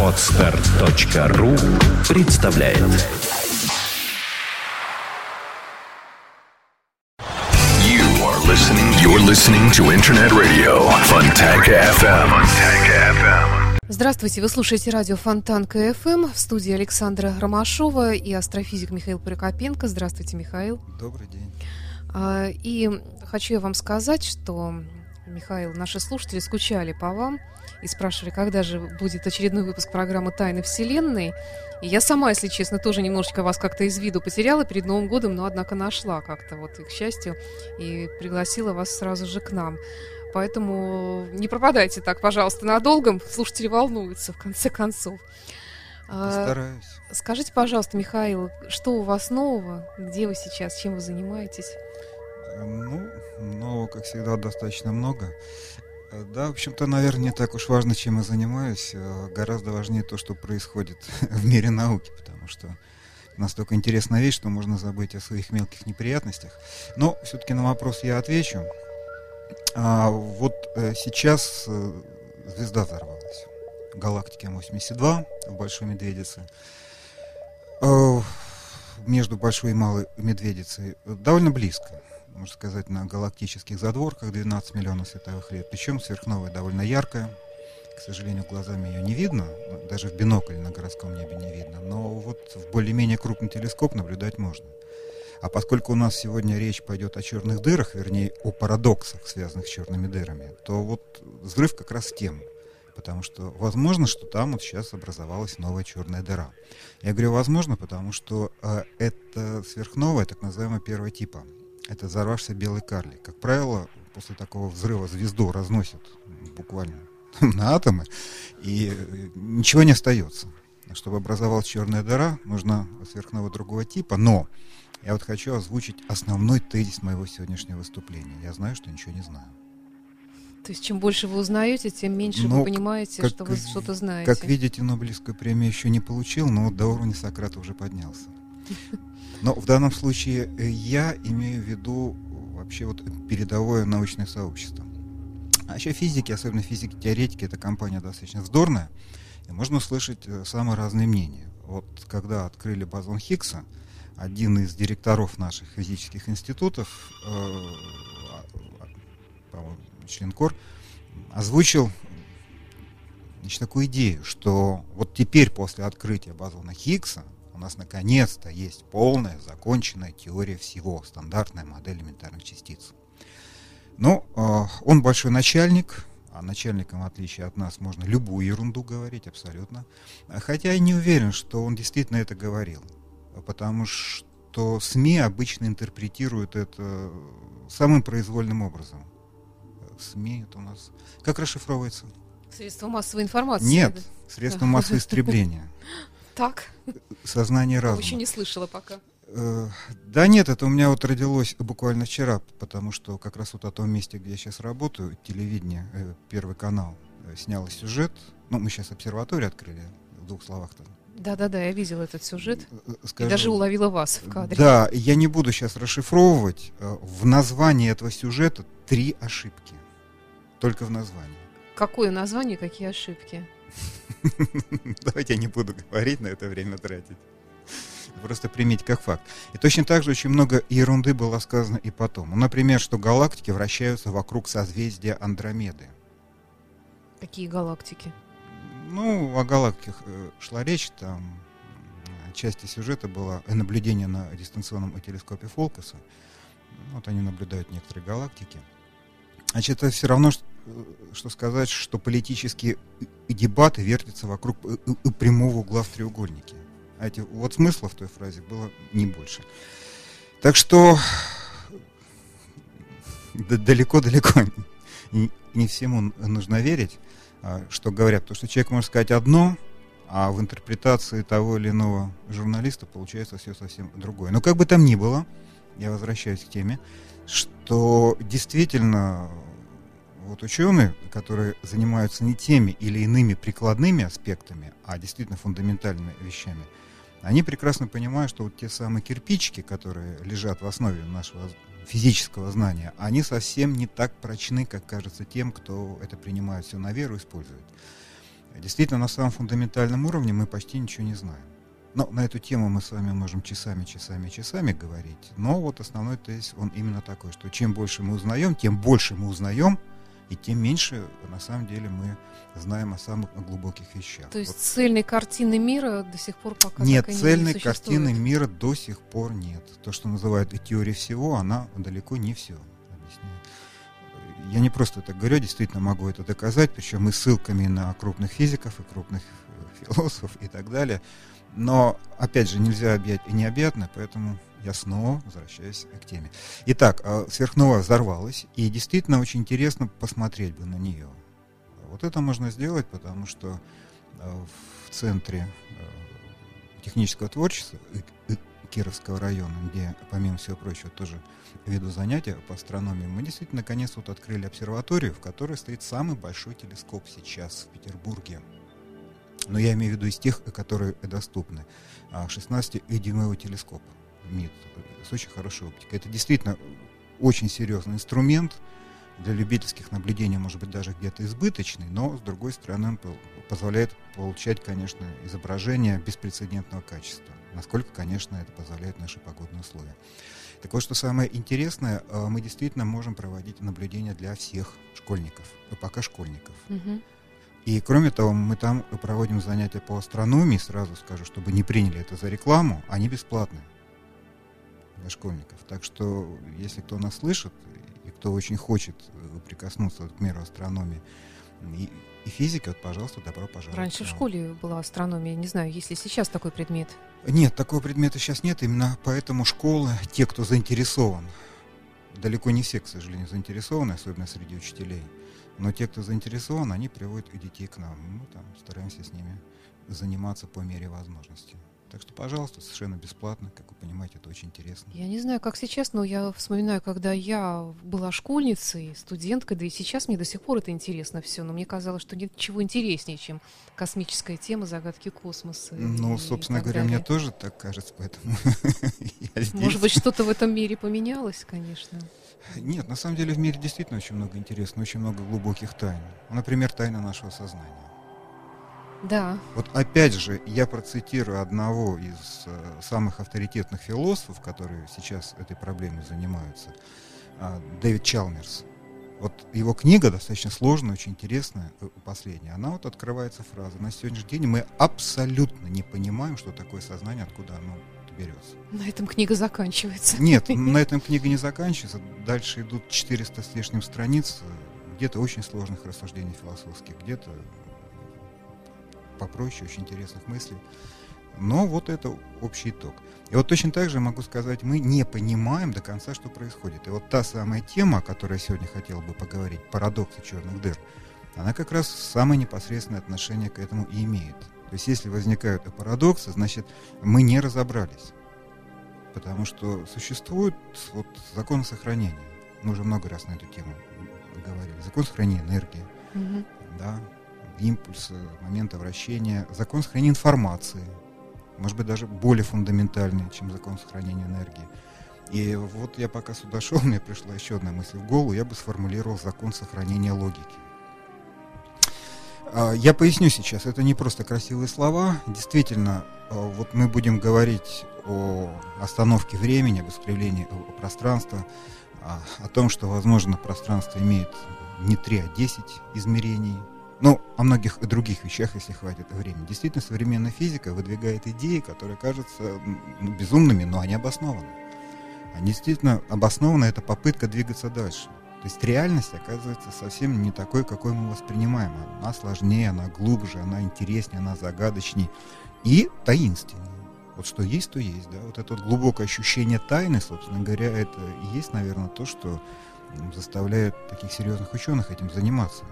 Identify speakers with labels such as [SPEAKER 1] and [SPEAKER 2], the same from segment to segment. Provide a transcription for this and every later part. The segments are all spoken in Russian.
[SPEAKER 1] Podster.ru представляет
[SPEAKER 2] You are listening. You're listening to Internet Radio Fontanka FM. Fontanka FM.
[SPEAKER 3] Здравствуйте, вы слушаете радио Фонтанка ФМ в студии Александра Ромашова и астрофизик Михаил Прокопенко. Здравствуйте, Михаил.
[SPEAKER 4] Добрый день.
[SPEAKER 3] А, И хочу я вам сказать, что, Михаил, наши слушатели скучали по вам и спрашивали, когда же будет очередной выпуск программы «Тайны Вселенной». И я сама, если честно, тоже немножечко вас как-то из виду потеряла перед Новым годом, но, однако, нашла как-то, вот, и к счастью, и пригласила вас сразу же к нам. Поэтому не пропадайте так, пожалуйста, надолго. Слушатели волнуются, в конце концов. А,
[SPEAKER 4] Постараюсь.
[SPEAKER 3] Скажите, пожалуйста, Михаил, что у вас нового? Где вы сейчас? Чем вы занимаетесь?
[SPEAKER 4] Э, Ну, нового, как всегда, достаточно много. Э, Да, в общем-то, наверное, не так уж важно, чем я занимаюсь. Э, Гораздо важнее то, что происходит в мире науки, потому что настолько интересная вещь, что можно забыть о своих мелких неприятностях. Но все-таки на вопрос я отвечу. А, вот э, сейчас звезда взорвалась. Галактика М82 в Большой Медведице. Между Большой и Малой Медведицей довольно близко, можно сказать, на галактических задворках 12 миллионов световых лет. Причем сверхновая довольно яркая. К сожалению, глазами ее не видно, ну, даже в бинокль на городском небе не видно. Но вот в более-менее крупный телескоп наблюдать можно. А поскольку у нас сегодня речь пойдет о черных дырах, вернее, о парадоксах, связанных с черными дырами, то вот взрыв как раз в тему. Потому что возможно, что там вот сейчас образовалась новая черная дыра. Я говорю возможно, потому что э, это сверхновая, так называемая первого типа. Это взорвавшийся белый карлик. Как правило, после такого взрыва звезду разносят буквально на атомы, и э, ничего не остается. Чтобы образовалась черная дыра, нужна сверхновая другого типа, но я вот хочу озвучить основной тезис моего сегодняшнего выступления. Я знаю, что ничего не знаю.
[SPEAKER 3] То есть, чем больше вы узнаете, тем меньше
[SPEAKER 4] Ну,
[SPEAKER 3] вы понимаете,
[SPEAKER 4] как-
[SPEAKER 3] что вы что-то знаете.
[SPEAKER 4] Как видите, Нобелевскую премию еще не получил, но вот до уровня Сократа уже поднялся. Но в данном случае э, я имею в виду вообще вот передовое научное сообщество. А вообще физики, особенно физики-теоретики, эта компания достаточно вздорная, и можно услышать э, самые разные мнения. Вот когда открыли бозон Хиггса, один из директоров наших физических институтов, э, а- по-моему, член КОР, озвучил значит, такую идею, что вот теперь после открытия бозона Хиггса у нас наконец-то есть полная, законченная теория всего, стандартная модель элементарных частиц. Ну, э, он большой начальник, а начальникам, в отличие от нас, можно любую ерунду говорить, абсолютно. Хотя я не уверен, что он действительно это говорил, потому что СМИ обычно интерпретируют это самым произвольным образом. Э, СМИ это у нас... Как расшифровывается?
[SPEAKER 3] Средства массовой информации.
[SPEAKER 4] Нет, средства массового истребления.
[SPEAKER 3] Так,
[SPEAKER 4] Сознание разума.
[SPEAKER 3] еще не слышала пока.
[SPEAKER 4] Э, Да нет, это у меня вот родилось буквально вчера, потому что как раз вот о том месте, где я сейчас работаю, телевидение, э, Первый канал, э, снял сюжет. Ну, мы сейчас обсерваторию открыли, в двух словах там.
[SPEAKER 3] Да-да-да, я видела этот сюжет.
[SPEAKER 4] э,
[SPEAKER 3] И
[SPEAKER 4] скажу.
[SPEAKER 3] даже уловила вас в кадре.
[SPEAKER 4] Да, я не буду сейчас расшифровывать. В названии этого сюжета три ошибки. Только в названии.
[SPEAKER 3] Какое название, какие ошибки?
[SPEAKER 4] Давайте я не буду говорить, на это время тратить. Просто примите как факт. И точно так же очень много ерунды было сказано и потом. Ну, например, что галактики вращаются вокруг созвездия Андромеды.
[SPEAKER 3] Какие галактики?
[SPEAKER 4] Ну, о галактиках э, шла речь, там э, части сюжета было наблюдение на дистанционном телескопе Фолкаса. Вот они наблюдают некоторые галактики. Значит, это все равно, что, что сказать, что политические дебаты вертятся вокруг э, э, прямого угла в треугольнике. А эти, вот смысла в той фразе было не больше. Так что далеко-далеко не, не всему нужно верить, а, что говорят. Потому что человек может сказать одно, а в интерпретации того или иного журналиста получается все совсем другое. Но как бы там ни было, я возвращаюсь к теме, что действительно вот ученые, которые занимаются не теми или иными прикладными аспектами, а действительно фундаментальными вещами, они прекрасно понимают, что вот те самые кирпичики, которые лежат в основе нашего физического знания, они совсем не так прочны, как кажется тем, кто это принимает все на веру, использует. Действительно, на самом фундаментальном уровне мы почти ничего не знаем. Но на эту тему мы с вами можем часами, часами, часами говорить. Но вот основной тезис, он именно такой, что чем больше мы узнаем, тем больше мы узнаем, и тем меньше, на самом деле, мы знаем о самых глубоких вещах.
[SPEAKER 3] То есть
[SPEAKER 4] вот.
[SPEAKER 3] цельной картины мира до сих пор пока
[SPEAKER 4] Нет,
[SPEAKER 3] так и
[SPEAKER 4] цельной
[SPEAKER 3] не
[SPEAKER 4] картины мира до сих пор нет. То, что называют и теорией всего, она далеко не все объясняет. Я не просто так говорю, действительно могу это доказать, причем и ссылками на крупных физиков, и крупных э, философов и так далее. Но, опять же, нельзя объять и необъятно, поэтому я снова возвращаюсь к теме. Итак, э, сверхновая взорвалась, и действительно очень интересно посмотреть бы на нее. Вот это можно сделать, потому что э, в центре э, технического творчества Кировского района, где, помимо всего прочего, тоже веду занятия по астрономии, мы действительно наконец вот открыли обсерваторию, в которой стоит самый большой телескоп сейчас в Петербурге. Но я имею в виду из тех, которые доступны. А, 16-дюймовый телескоп МИД с очень хорошей оптикой. Это действительно очень серьезный инструмент для любительских наблюдений, может быть, даже где-то избыточный, но, с другой стороны, позволяет получать, конечно, изображение беспрецедентного качества. Насколько, конечно, это позволяет наши погодные условия. Так вот, что самое интересное, э, мы действительно можем проводить наблюдения для всех школьников, э, пока школьников.
[SPEAKER 3] Мгм.
[SPEAKER 4] И кроме того, мы там проводим занятия по астрономии, сразу скажу, чтобы не приняли это за рекламу, они бесплатны для школьников. Так что, если кто нас слышит, и кто очень хочет э, прикоснуться к миру астрономии и, и физики, вот, пожалуйста, добро пожаловать.
[SPEAKER 3] Раньше в школе была астрономия. Не знаю, есть ли сейчас такой предмет.
[SPEAKER 4] Нет, такого предмета сейчас нет, именно поэтому школы, те, кто заинтересован, далеко не все, к сожалению, заинтересованы, особенно среди учителей, но те, кто заинтересован, они приводят и детей к нам. Мы там стараемся с ними заниматься по мере возможности. Так что, пожалуйста, совершенно бесплатно, как вы понимаете, это очень интересно.
[SPEAKER 3] Я не знаю, как сейчас, но я вспоминаю, когда я была школьницей, студенткой, да и сейчас мне до сих пор это интересно все. Но мне казалось, что нет ничего интереснее, чем космическая тема, загадки космоса.
[SPEAKER 4] Ну,
[SPEAKER 3] и
[SPEAKER 4] собственно
[SPEAKER 3] так
[SPEAKER 4] говоря, мне
[SPEAKER 3] далее.
[SPEAKER 4] тоже так кажется, поэтому.
[SPEAKER 3] Может быть, что-то в этом мире поменялось, конечно.
[SPEAKER 4] Нет, на самом деле в мире действительно очень много интересного, очень много глубоких тайн. Например, тайна нашего сознания.
[SPEAKER 3] Да,
[SPEAKER 4] Вот опять же, я процитирую одного из э, самых авторитетных философов, которые сейчас этой проблемой занимаются, а, Дэвид Чалмерс. Вот его книга достаточно сложная, очень интересная, э, последняя. Она вот открывается фраза. На сегодняшний день мы абсолютно не понимаем, что такое сознание, откуда оно берется.
[SPEAKER 3] на этом книга заканчивается.
[SPEAKER 4] Нет, на этом книга не заканчивается. Дальше идут 400 с лишним страниц, э, где-то очень сложных рассуждений философских, где-то попроще, очень интересных мыслей. Но вот это общий итог. И вот точно так же могу сказать, мы не понимаем до конца, что происходит. И вот та самая тема, о которой я сегодня хотел бы поговорить, парадоксы черных дыр, она как раз самое непосредственное отношение к этому и имеет. То есть если возникают парадоксы, значит мы не разобрались. Потому что существует вот закон сохранения. Мы уже много раз на эту тему говорили. Закон сохранения энергии,
[SPEAKER 3] Мгм.
[SPEAKER 4] да, импульса, момента вращения, закон сохранения информации, может быть, даже более фундаментальный, чем закон сохранения энергии. И вот я пока сюда шел, мне пришла еще одна мысль в голову, я бы сформулировал закон сохранения логики. А, Я поясню сейчас, это не просто красивые слова. Действительно, а, вот мы будем говорить о остановке времени, об искривлении пространства, а, о том, что, возможно, пространство имеет не 3, а 10 измерений. Ну, о многих других вещах, если хватит времени. Действительно, современная физика выдвигает идеи, которые кажутся ну, безумными, но они обоснованы. Они действительно обоснованы, это попытка двигаться дальше. То есть реальность оказывается совсем не такой, какой мы воспринимаем. Она сложнее, она глубже, она интереснее, она загадочнее и таинственнее. Вот что есть, то есть, да. Вот это вот глубокое ощущение тайны, собственно говоря, это и есть, наверное, то, что заставляет таких серьезных ученых этим заниматься.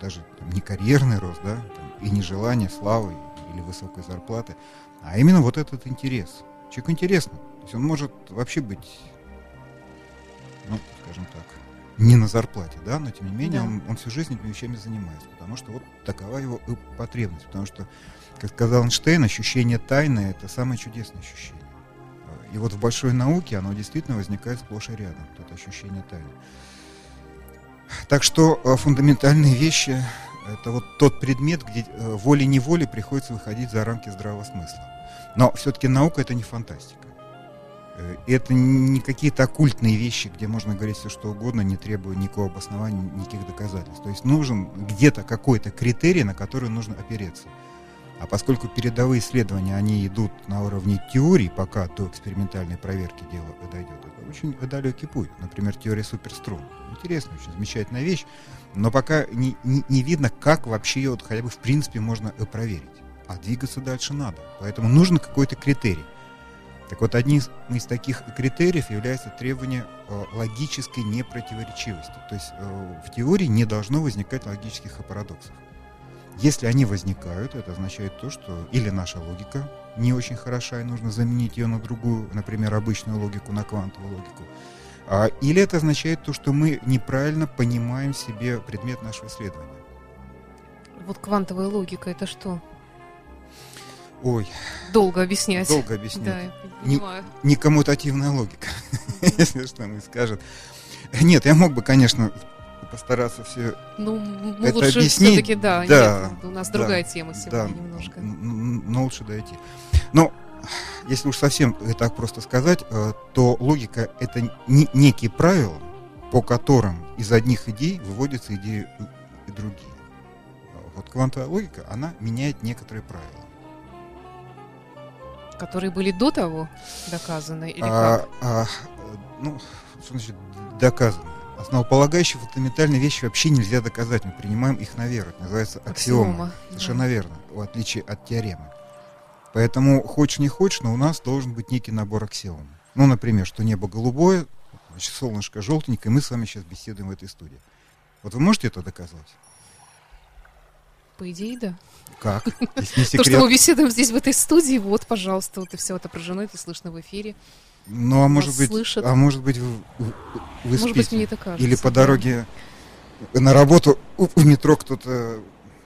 [SPEAKER 4] Даже там, не карьерный рост, да, там, и не желание славы или высокой зарплаты, а именно вот этот интерес. Человеку интересно. То есть он может вообще быть, ну, скажем так, не на зарплате, да, но тем не менее
[SPEAKER 3] Да.
[SPEAKER 4] он, он всю жизнь этими вещами занимается, потому что вот такова его потребность, потому что, как сказал Эйнштейн, ощущение тайны – это самое чудесное ощущение. И вот в большой науке оно действительно возникает сплошь и рядом, тут ощущение тайны. Так что э, фундаментальные вещи – это вот тот предмет, где э, волей-неволей приходится выходить за рамки здравого смысла. Но все-таки наука – это не фантастика. Э, это не какие-то оккультные вещи, где можно говорить все что угодно, не требуя никакого обоснования, никаких доказательств. То есть нужен где-то какой-то критерий, на который нужно опереться. А поскольку передовые исследования, они идут на уровне теории, пока до экспериментальной проверки дело дойдет, это очень далекий путь. Например, теория суперструн. Интересная, очень замечательная вещь, но пока не, не, не видно, как вообще ее вот хотя бы в принципе можно проверить. А двигаться дальше надо. Поэтому нужен какой-то критерий. Так вот, одним из, из таких критериев является требование э, логической непротиворечивости. То есть э, в теории не должно возникать логических парадоксов. Если они возникают, это означает то, что или наша логика не очень хороша, и нужно заменить ее на другую, например, обычную логику, на квантовую логику. А, или это означает то, что мы неправильно понимаем себе предмет нашего исследования.
[SPEAKER 3] Вот квантовая логика это что?
[SPEAKER 4] Ой.
[SPEAKER 3] Долго объяснять.
[SPEAKER 4] Долго объяснять.
[SPEAKER 3] Да, я понимаю.
[SPEAKER 4] Не, не коммутативная логика, если что мы скажет. Нет, я мог бы, конечно, постараться все
[SPEAKER 3] ну, ну
[SPEAKER 4] это
[SPEAKER 3] лучше
[SPEAKER 4] объяснить.
[SPEAKER 3] все-таки, да,
[SPEAKER 4] да,
[SPEAKER 3] нет, у нас
[SPEAKER 4] да,
[SPEAKER 3] другая тема сегодня
[SPEAKER 4] да,
[SPEAKER 3] немножко.
[SPEAKER 4] Но лучше дойти. Но если уж совсем так просто сказать, э, то логика это не, некие правила, по которым из одних идей выводятся идеи и другие. Вот квантовая логика, она меняет некоторые правила.
[SPEAKER 3] Которые были до того доказаны или
[SPEAKER 4] а,
[SPEAKER 3] как?
[SPEAKER 4] А, ну, что значит доказаны? Основополагающие фундаментальные вещи вообще нельзя доказать, мы принимаем их на веру. Это называется аксиома.
[SPEAKER 3] Аксиома,
[SPEAKER 4] Совершенно
[SPEAKER 3] да.
[SPEAKER 4] верно, в отличие от теоремы. Поэтому, хочешь не хочешь, но у нас должен быть некий набор аксиом. Ну, например, что небо голубое, значит, солнышко желтенькое, и мы с вами сейчас беседуем в этой студии. Вот вы можете это доказать?
[SPEAKER 3] По идее, да.
[SPEAKER 4] Как?
[SPEAKER 3] То, что мы беседуем здесь, в этой студии, вот, пожалуйста, вот и все отображено, это слышно в эфире.
[SPEAKER 4] Ну, а может быть,
[SPEAKER 3] слышат.
[SPEAKER 4] а может быть, вы, вы-
[SPEAKER 3] Может быть,
[SPEAKER 4] спите?
[SPEAKER 3] мне это кажется.
[SPEAKER 4] Или по
[SPEAKER 3] да.
[SPEAKER 4] дороге на работу в метро кто-то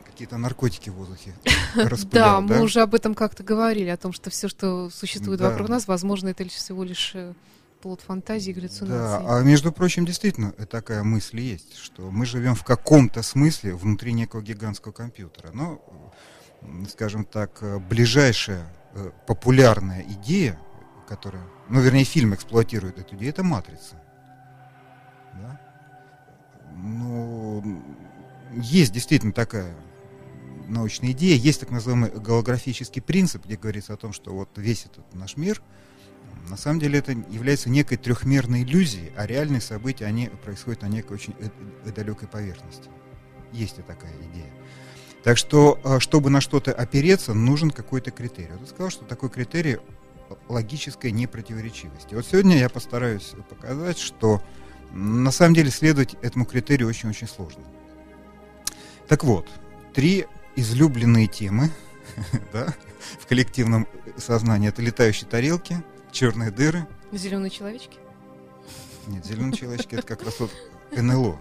[SPEAKER 4] какие-то наркотики в воздухе
[SPEAKER 3] Да,
[SPEAKER 4] распылял,
[SPEAKER 3] мы уже об этом как-то говорили, о том, что все, что существует
[SPEAKER 4] Да.
[SPEAKER 3] вокруг нас, возможно, это всего лишь э, плод фантазии,
[SPEAKER 4] Да,
[SPEAKER 3] галлюцинации.
[SPEAKER 4] а между прочим, действительно, такая мысль есть, что мы живем в каком-то смысле внутри некого гигантского компьютера. Но, скажем так, э, ближайшая э, популярная идея, которая, ну, вернее, фильм эксплуатирует эту идею, это «Матрица». Да? Ну, есть действительно такая научная идея, есть так называемый голографический принцип, где говорится о том, что вот весь этот наш мир на самом деле это является некой трехмерной иллюзией, а реальные события, они происходят на некой очень э- э- далекой поверхности. Есть и такая идея. Так что, э, чтобы на что-то опереться, нужен какой-то критерий. Вот я сказал, что такой критерий – логическая непротиворечивость. И вот сегодня я постараюсь показать, что на самом деле следовать этому критерию очень-очень сложно. Так вот, три излюбленные темы да, в коллективном сознании – это летающие тарелки, черные дыры.
[SPEAKER 3] Зеленые человечки?
[SPEAKER 4] Нет, зеленые человечки это как раз вот НЛО.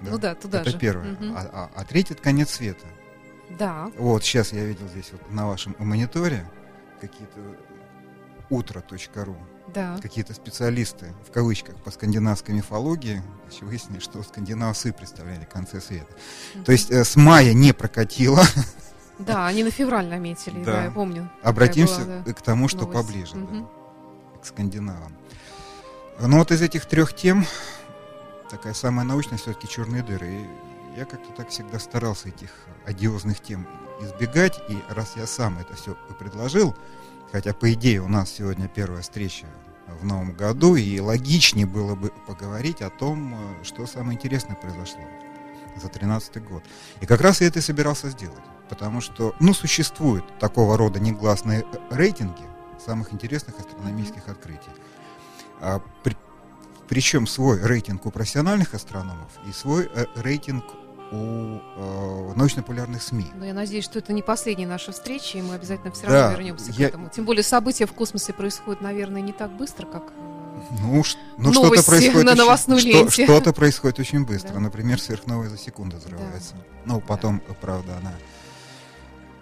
[SPEAKER 3] Ну да, туда
[SPEAKER 4] это
[SPEAKER 3] же.
[SPEAKER 4] первое.
[SPEAKER 3] Мгм.
[SPEAKER 4] А, а- а третий это конец света.
[SPEAKER 3] Да.
[SPEAKER 4] Вот сейчас я видел здесь вот на вашем мониторе какие-то утро.ру,
[SPEAKER 3] Да.
[SPEAKER 4] какие-то специалисты в кавычках по скандинавской мифологии выяснили, что скандинавцы представляли конце света. То есть э, с мая не прокатило.
[SPEAKER 3] Да, они на февраль наметили,
[SPEAKER 4] Да.
[SPEAKER 3] да, я помню.
[SPEAKER 4] Обратимся
[SPEAKER 3] была,
[SPEAKER 4] к тому, что
[SPEAKER 3] новость.
[SPEAKER 4] поближе. да.
[SPEAKER 3] Мгм.
[SPEAKER 4] к скандинавам. Ну вот из этих трех тем такая самая научная все-таки черные дыры. И я как-то так всегда старался этих одиозных тем избегать. И раз я сам это все предложил, хотя по идее у нас сегодня первая встреча в новом году, и логичнее было бы поговорить о том, э, что самое интересное произошло за 13 год. И как раз я это и собирался сделать. Потому что, ну, существуют такого рода негласные э, рейтинги самых интересных астрономических открытий. А, при- причем свой рейтинг у профессиональных астрономов и свой э, рейтинг у э, научно-популярных СМИ.
[SPEAKER 3] Но я надеюсь, что это не последняя наша встреча, и мы обязательно все
[SPEAKER 4] Да,
[SPEAKER 3] равно вернемся
[SPEAKER 4] я-
[SPEAKER 3] к этому. Тем более события в космосе происходят, наверное, не так быстро, как... э,
[SPEAKER 4] Ну, ну что-то происходит
[SPEAKER 3] на
[SPEAKER 4] очень-
[SPEAKER 3] новостной
[SPEAKER 4] что-
[SPEAKER 3] ленте.
[SPEAKER 4] Что-то происходит очень быстро.
[SPEAKER 3] Да.
[SPEAKER 4] Например, сверхновая за секунду взрывается. Ну, потом, правда, она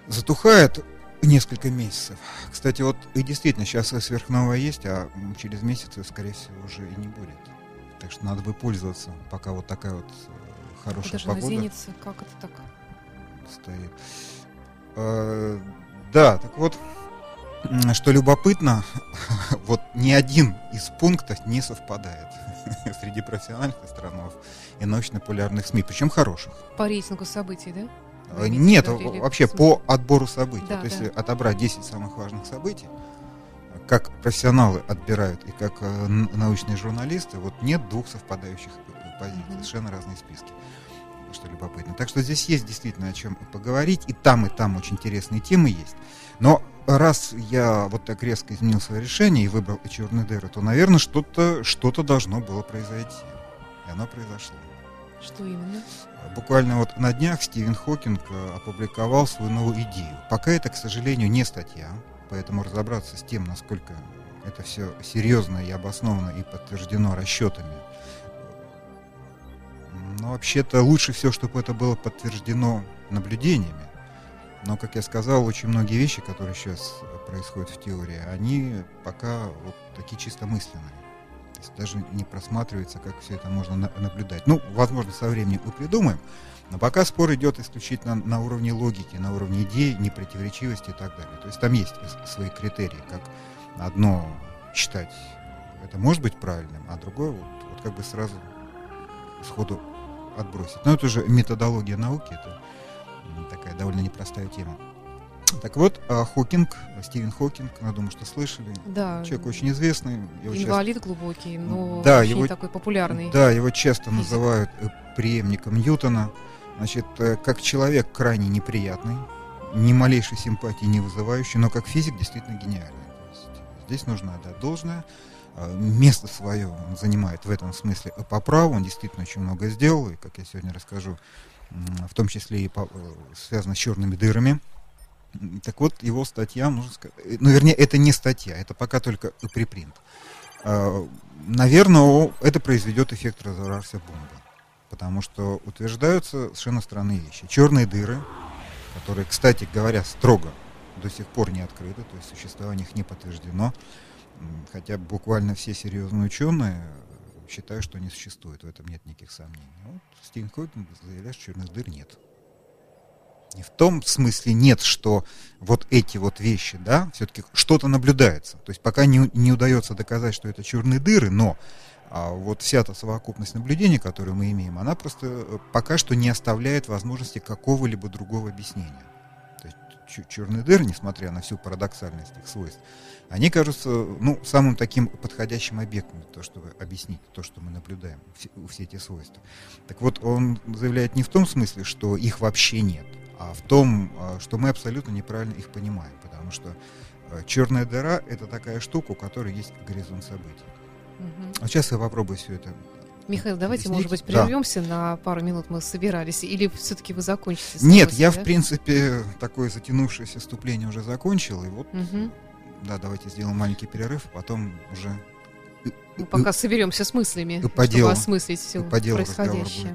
[SPEAKER 4] затухает. несколько месяцев. Кстати, вот и действительно, сейчас сверхновая есть, а через месяц ее, скорее всего, уже и не будет. Так что надо бы пользоваться, пока вот такая вот э, хорошая
[SPEAKER 3] Это же
[SPEAKER 4] погода
[SPEAKER 3] на Зенице, как это так?
[SPEAKER 4] стоит. Э, Да, так вот, что любопытно, вот ни один из пунктов не совпадает среди профессиональных астрономов и научно-популярных СМИ, причем хороших.
[SPEAKER 3] По рейтингу событий, да?
[SPEAKER 4] Э,
[SPEAKER 3] Вы
[SPEAKER 4] Нет, вообще по отбору событий.
[SPEAKER 3] Да,
[SPEAKER 4] То есть
[SPEAKER 3] да.
[SPEAKER 4] э, отобрать 10 самых важных событий, как профессионалы отбирают и как э, научные журналисты, вот нет двух совпадающих позиций,
[SPEAKER 3] Мгм.
[SPEAKER 4] совершенно разные списки, что любопытно. Так что здесь есть действительно о чем поговорить, и там, и там очень интересные темы есть. Но раз я вот так резко изменил свое решение и выбрал черные дыры, то, наверное, что-то что должно было произойти. И оно произошло.
[SPEAKER 3] Что именно?
[SPEAKER 4] Буквально вот на днях Стивен Хокинг э, опубликовал свою новую идею. Пока это, к сожалению, не статья, поэтому разобраться с тем, насколько это все серьезно и обосновано и подтверждено расчетами. Но вообще-то лучше все, чтобы это было подтверждено наблюдениями. Но, как я сказал, очень многие вещи, которые сейчас происходят в теории, они пока вот такие чисто мысленные. То есть даже не просматривается, как все это можно на- наблюдать. Ну, возможно, со временем мы придумаем, но пока спор идет исключительно на уровне логики, на уровне идей, непротиворечивости и так далее. То есть там есть свои критерии, как одно считать это может быть правильным, а другое вот, вот как бы сразу сходу отбросить. Но это уже методология науки, это такая довольно непростая тема. Так вот, а, Хокинг, Стивен Хокинг, я думаю, что слышали.
[SPEAKER 3] Да.
[SPEAKER 4] Человек очень известный. его часто-
[SPEAKER 3] Инвалид глубокий, но
[SPEAKER 4] Да,
[SPEAKER 3] очень
[SPEAKER 4] его-
[SPEAKER 3] такой популярный.
[SPEAKER 4] Да, его часто
[SPEAKER 3] физик.
[SPEAKER 4] называют э, преемником Ньютона. Значит, э, как человек крайне неприятный, ни малейшей симпатии не вызывающий, но как физик действительно гениальный. То есть здесь нужно отдать должное. А, Место свое он занимает в этом смысле э, по праву. Он действительно очень много сделал, и, как я сегодня расскажу, в том числе и по- э, связано с черными дырами. Так вот, его статья, нужно сказать, э, ну, вернее, это не статья, это пока только припринт. А, Наверное, это произведет эффект разорвавшейся бомбы. Потому что утверждаются совершенно странные вещи. Черные дыры, которые, кстати говоря, строго до сих пор не открыты, то есть существование их не подтверждено. Хотя буквально все серьезные ученые э, считают, что они существуют, в этом нет никаких сомнений. Вот Стивен Хокинг заявляет, что черных дыр нет. Не в том смысле нет, что вот эти вот вещи, да, все-таки что-то наблюдается. То есть пока не, не удается доказать, что это черные дыры, но а вот вся эта совокупность наблюдений, которую мы имеем, она просто э, пока что не оставляет возможности какого-либо другого объяснения. То есть черные дыры, несмотря на всю парадоксальность их свойств, они кажутся ну, самым таким подходящим объектом того, чтобы объяснить то, что мы наблюдаем, все, все эти свойства. Так вот, он заявляет не в том смысле, что их вообще нет, а в том, а, что мы абсолютно неправильно их понимаем, потому что э, черная дыра — это такая штука, у которой есть горизонт событий.
[SPEAKER 3] Мгм.
[SPEAKER 4] Вот сейчас я попробую все это.
[SPEAKER 3] Михаил, давайте, может быть,
[SPEAKER 4] Объяснить? Да.
[SPEAKER 3] прервемся на пару минут, мы собирались, или все-таки вы закончите?
[SPEAKER 4] Нет,
[SPEAKER 3] новостью,
[SPEAKER 4] я,
[SPEAKER 3] да?
[SPEAKER 4] в принципе, такое затянувшееся вступление уже закончил, и вот,
[SPEAKER 3] Мгм.
[SPEAKER 4] Да, давайте сделаем маленький перерыв, потом уже
[SPEAKER 3] Ну, пока соберемся с мыслями,
[SPEAKER 4] по
[SPEAKER 3] чтобы
[SPEAKER 4] делу-
[SPEAKER 3] осмыслить все
[SPEAKER 4] по делу
[SPEAKER 3] происходящее.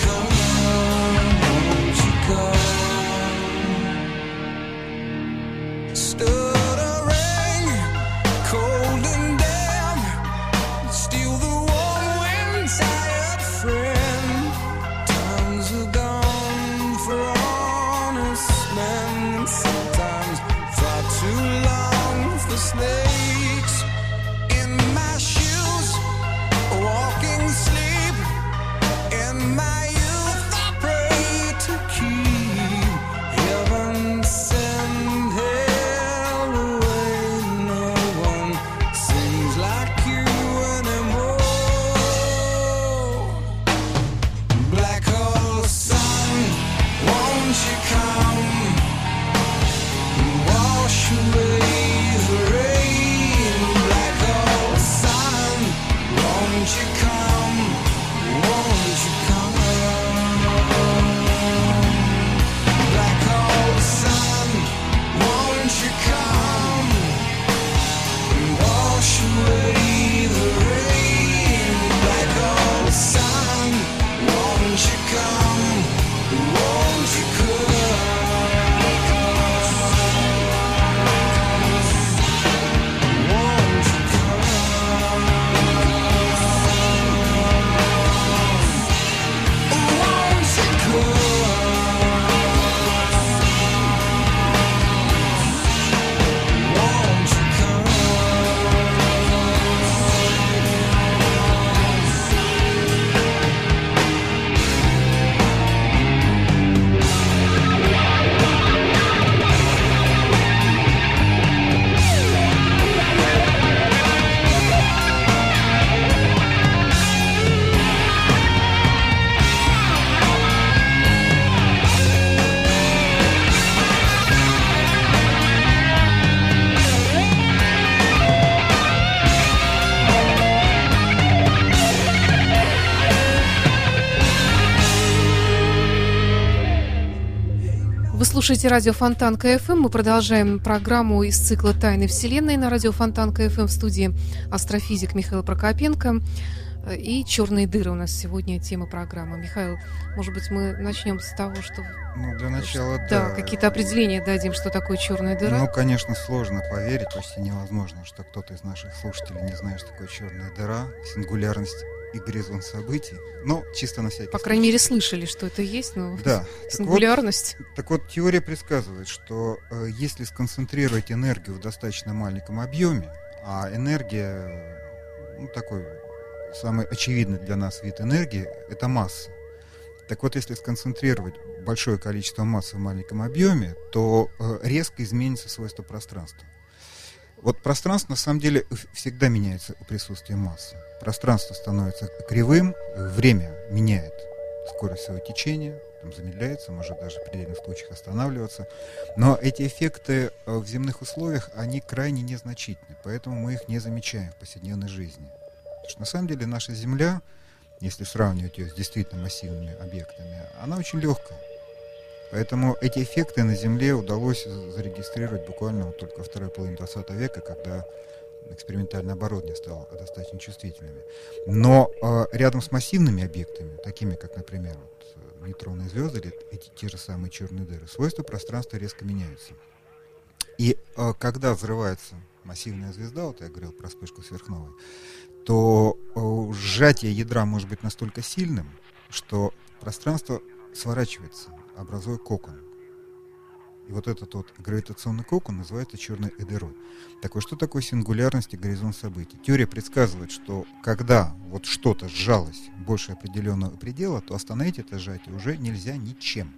[SPEAKER 3] слушаете радио Фонтанка ФМ. Мы продолжаем программу из цикла «Тайны Вселенной» на радио Фонтанка ФМ в студии астрофизик Михаил Прокопенко. И черные дыры у нас сегодня тема программы. Михаил, может быть, мы начнем с того, что
[SPEAKER 4] Ну, для начала,
[SPEAKER 3] да,
[SPEAKER 4] да.
[SPEAKER 3] какие-то определения дадим, что такое черная дыра.
[SPEAKER 4] Ну, конечно, сложно поверить, почти невозможно, что кто-то из наших слушателей не знает, что такое черная дыра, сингулярность и горизонт событий. Но чисто на всякий
[SPEAKER 3] По крайней мере, слышали, что это есть, но
[SPEAKER 4] случай. Да. Так вот,
[SPEAKER 3] сингулярность.
[SPEAKER 4] так вот, теория предсказывает, что э, если сконцентрировать энергию в достаточно маленьком объеме, а энергия, ну, такой самый очевидный для нас вид энергии, это масса. Так вот, если сконцентрировать большое количество массы в маленьком объеме, то э, резко изменится свойство пространства. Вот пространство на самом деле всегда меняется у присутствия массы. Пространство становится кривым, время меняет скорость своего течения, там замедляется, может даже в определенных случаях останавливаться. Но эти эффекты э, в земных условиях, они крайне незначительны, поэтому мы их не замечаем в повседневной жизни. Потому что на самом деле наша Земля, если сравнивать ее с действительно массивными объектами, она очень легкая. Поэтому эти эффекты на Земле удалось за- зарегистрировать буквально вот только второй половине 20 века, когда экспериментальное оборудование стало достаточно чувствительными. Но э, рядом с массивными объектами, такими как, например, вот, э, нейтронные звезды или эти те же самые черные дыры, свойства пространства резко меняются. И э, когда взрывается массивная звезда, вот я говорил про вспышку сверхновой, то э, сжатие ядра может быть настолько сильным, что пространство сворачивается, образуя кокон. И вот этот вот гравитационный кокон называется черной дырой. Так вот, что такое сингулярность и горизонт событий? Теория предсказывает, что когда вот что-то сжалось больше определенного предела, то остановить это сжатие уже нельзя ничем.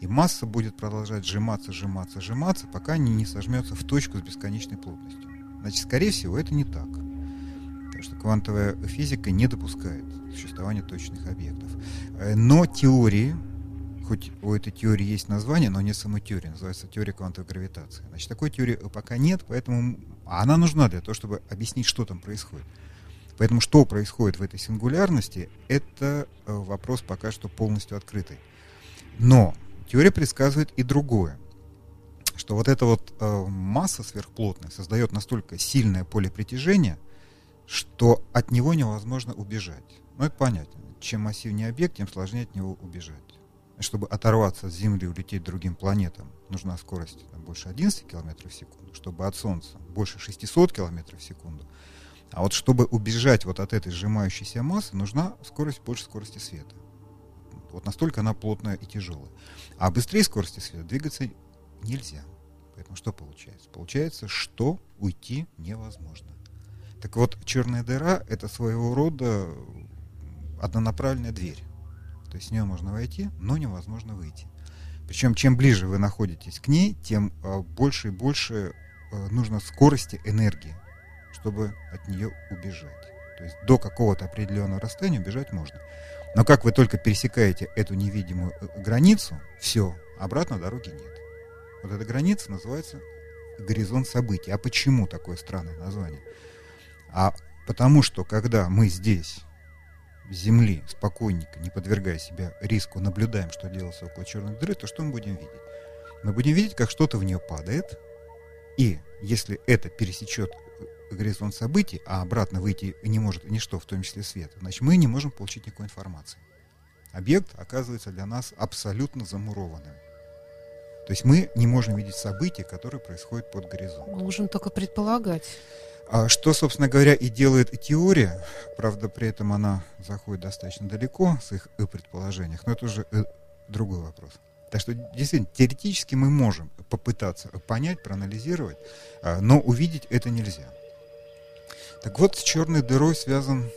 [SPEAKER 4] И масса будет продолжать сжиматься, сжиматься, сжиматься, пока не, не сожмется в точку с бесконечной плотностью. Значит, скорее всего, это не так. Потому что квантовая физика не допускает существования точных объектов. Э, Но теории, хоть у этой теории есть название, но не самой теории, называется теория квантовой гравитации. Значит, такой теории пока нет, поэтому она нужна для того, чтобы объяснить, что там происходит. Поэтому что происходит в этой сингулярности, это э, вопрос пока что полностью открытый. Но теория предсказывает и другое, что вот эта вот э, масса сверхплотная создает настолько сильное поле притяжения, что от него невозможно убежать. Ну, это понятно. Чем массивнее объект, тем сложнее от него убежать. Чтобы оторваться от Земли и улететь другим планетам, нужна скорость там, больше 11 км в секунду. Чтобы от Солнца больше 600 км в секунду. А вот чтобы убежать вот от этой сжимающейся массы, нужна скорость больше скорости света. Вот настолько она плотная и тяжелая. А быстрее скорости света двигаться нельзя. Поэтому что получается? Получается, что уйти невозможно. Так вот, черная дыра — это своего рода однонаправленная дверь. То есть в нее можно войти, но невозможно выйти. Причем чем ближе вы находитесь к ней, тем э, больше и больше э, нужно скорости энергии, чтобы от нее убежать. То есть до какого-то определенного расстояния убежать можно. Но как вы только пересекаете эту невидимую э, границу, все, обратно дороги нет. Вот эта граница называется горизонт событий. А почему такое странное название? А потому что, когда мы здесь, Земли, спокойненько, не подвергая себя риску, наблюдаем, что делается около черной дыры, то что мы будем видеть? Мы будем видеть, как что-то в нее падает, и если это пересечет э, горизонт событий, а обратно выйти не может ничто, в том числе свет, значит, мы не можем получить никакой информации. Объект оказывается для нас абсолютно замурованным. То есть мы не можем видеть события, которые происходят под горизонтом.
[SPEAKER 3] Можем только предполагать.
[SPEAKER 4] А что, собственно говоря, и делает теория, правда, при этом она заходит достаточно далеко с их предположениях, но это уже э, другой вопрос. Так что, действительно, теоретически мы можем попытаться понять, проанализировать, а, но увидеть это нельзя. Так вот, с черной дырой связан,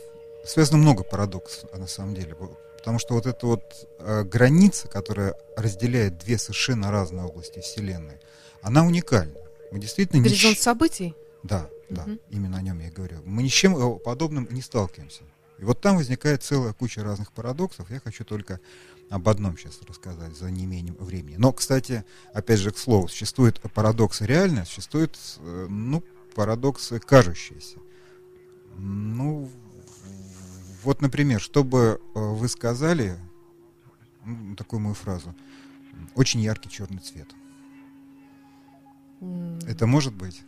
[SPEAKER 4] связано много парадоксов, а на самом деле. Потому что вот эта вот э, граница, которая разделяет две совершенно разные области Вселенной, она уникальна. Мы действительно не
[SPEAKER 3] Горизонт
[SPEAKER 4] щ-
[SPEAKER 3] событий?
[SPEAKER 4] Да, да,
[SPEAKER 3] Мгм.
[SPEAKER 4] именно о нем я и говорю. Мы ни с чем э, подобным не сталкиваемся. И вот там возникает целая куча разных парадоксов. Я хочу только об одном сейчас рассказать за неимением времени. Но, кстати, опять же, к слову, существуют парадоксы реальные, существуют, э, ну, парадоксы кажущиеся. Ну, вот, например, чтобы э, вы сказали м, такую мою фразу, очень яркий черный цвет.
[SPEAKER 3] М,
[SPEAKER 4] Это может быть?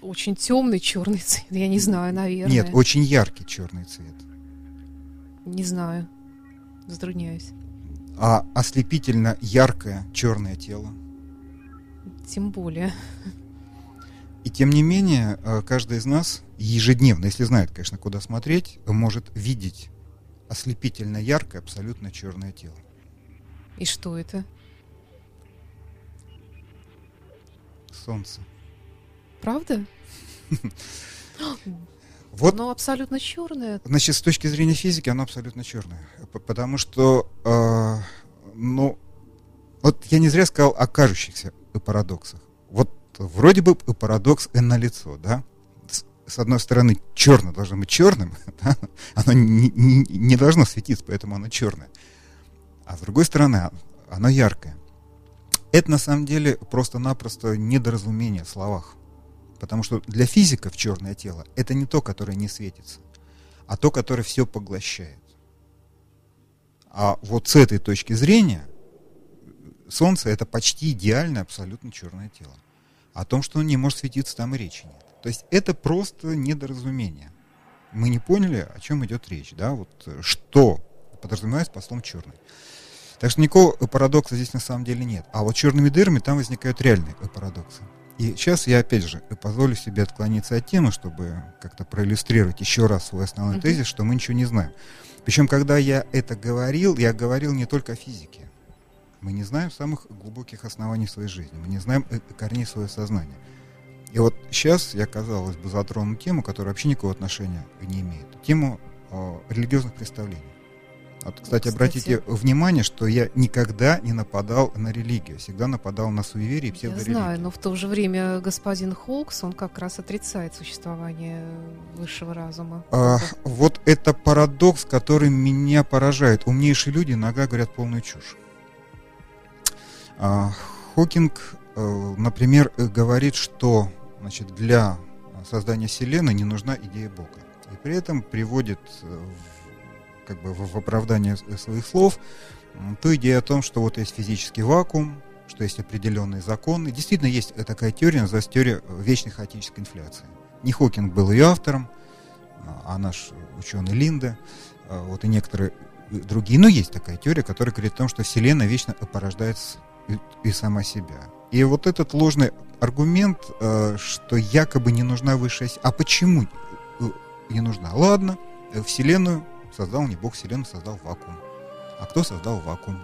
[SPEAKER 3] Очень темный черный цвет. Я не знаю, наверное.
[SPEAKER 4] Нет, очень яркий черный цвет.
[SPEAKER 3] Не знаю. Затрудняюсь.
[SPEAKER 4] А ослепительно яркое черное тело.
[SPEAKER 3] Тем более.
[SPEAKER 4] И тем не менее, э, каждый из нас ежедневно, если знает, конечно, куда смотреть, может видеть ослепительно яркое, абсолютно черное тело.
[SPEAKER 3] И что это?
[SPEAKER 4] Солнце.
[SPEAKER 3] Правда?
[SPEAKER 4] Вот
[SPEAKER 3] Оно абсолютно черное.
[SPEAKER 4] Значит, с точки зрения физики оно абсолютно черное. Потому что, э, ну, вот я не зря сказал о кажущихся парадоксах. Вот вроде бы парадокс и налицо, да? С, с одной стороны, черное должно быть черным, да? оно не, не- не должно светиться, поэтому оно черное. А с другой стороны, оно яркое. Это на самом деле просто-напросто недоразумение в словах. Потому что для физиков черное тело это не то, которое не светится, а то, которое все поглощает. А вот с этой точки зрения Солнце это почти идеальное, абсолютно черное тело. О том, что он не может светиться, там и речи нет. То есть это просто недоразумение. Мы не поняли, о чем идет речь, да, вот что подразумевается по словам черный. Так что никакого парадокса здесь на самом деле нет. А вот черными дырами там возникают реальные парадоксы. И сейчас я опять же позволю себе отклониться от темы, чтобы как-то проиллюстрировать еще раз свой основной
[SPEAKER 3] Мгм.
[SPEAKER 4] тезис, что мы ничего не знаем. Причем, когда я это говорил, я говорил не только о физике. Мы не знаем самых глубоких оснований своей жизни. Мы не знаем э, корней своего сознания. И вот сейчас я, казалось бы, затрону тему, которая вообще никакого отношения не имеет. Тему э, религиозных представлений. Вот, кстати,
[SPEAKER 3] Кстати.
[SPEAKER 4] обратите внимание, что я никогда не нападал на религию, всегда нападал на суеверие и
[SPEAKER 3] Я
[SPEAKER 4] псевдорелигию.
[SPEAKER 3] знаю, но в то же время господин Холкс, он как раз отрицает существование высшего разума.
[SPEAKER 4] А, вот это парадокс, который меня поражает. Умнейшие люди иногда говорят полную чушь. А, Хокинг, э, например, э, говорит, что значит, для создания Вселенной не нужна идея Бога. И при этом приводит э, в, как бы в оправдание с- своих слов ту идею о том, что вот есть физический вакуум, что есть определенные законы. Действительно, есть э, такая теория, называется теория э, вечной хаотической инфляции. Не Хокинг был ее автором, а а наш ученый Линда, а, вот и некоторые э, другие. Но есть такая теория, которая говорит о том, что Вселенная вечно порождает и, сама себя. И вот этот ложный аргумент, э, что якобы не нужна высшая. А почему э, не нужна? Ладно, э, Вселенную создал не Бог, Вселенную создал вакуум. А кто создал вакуум?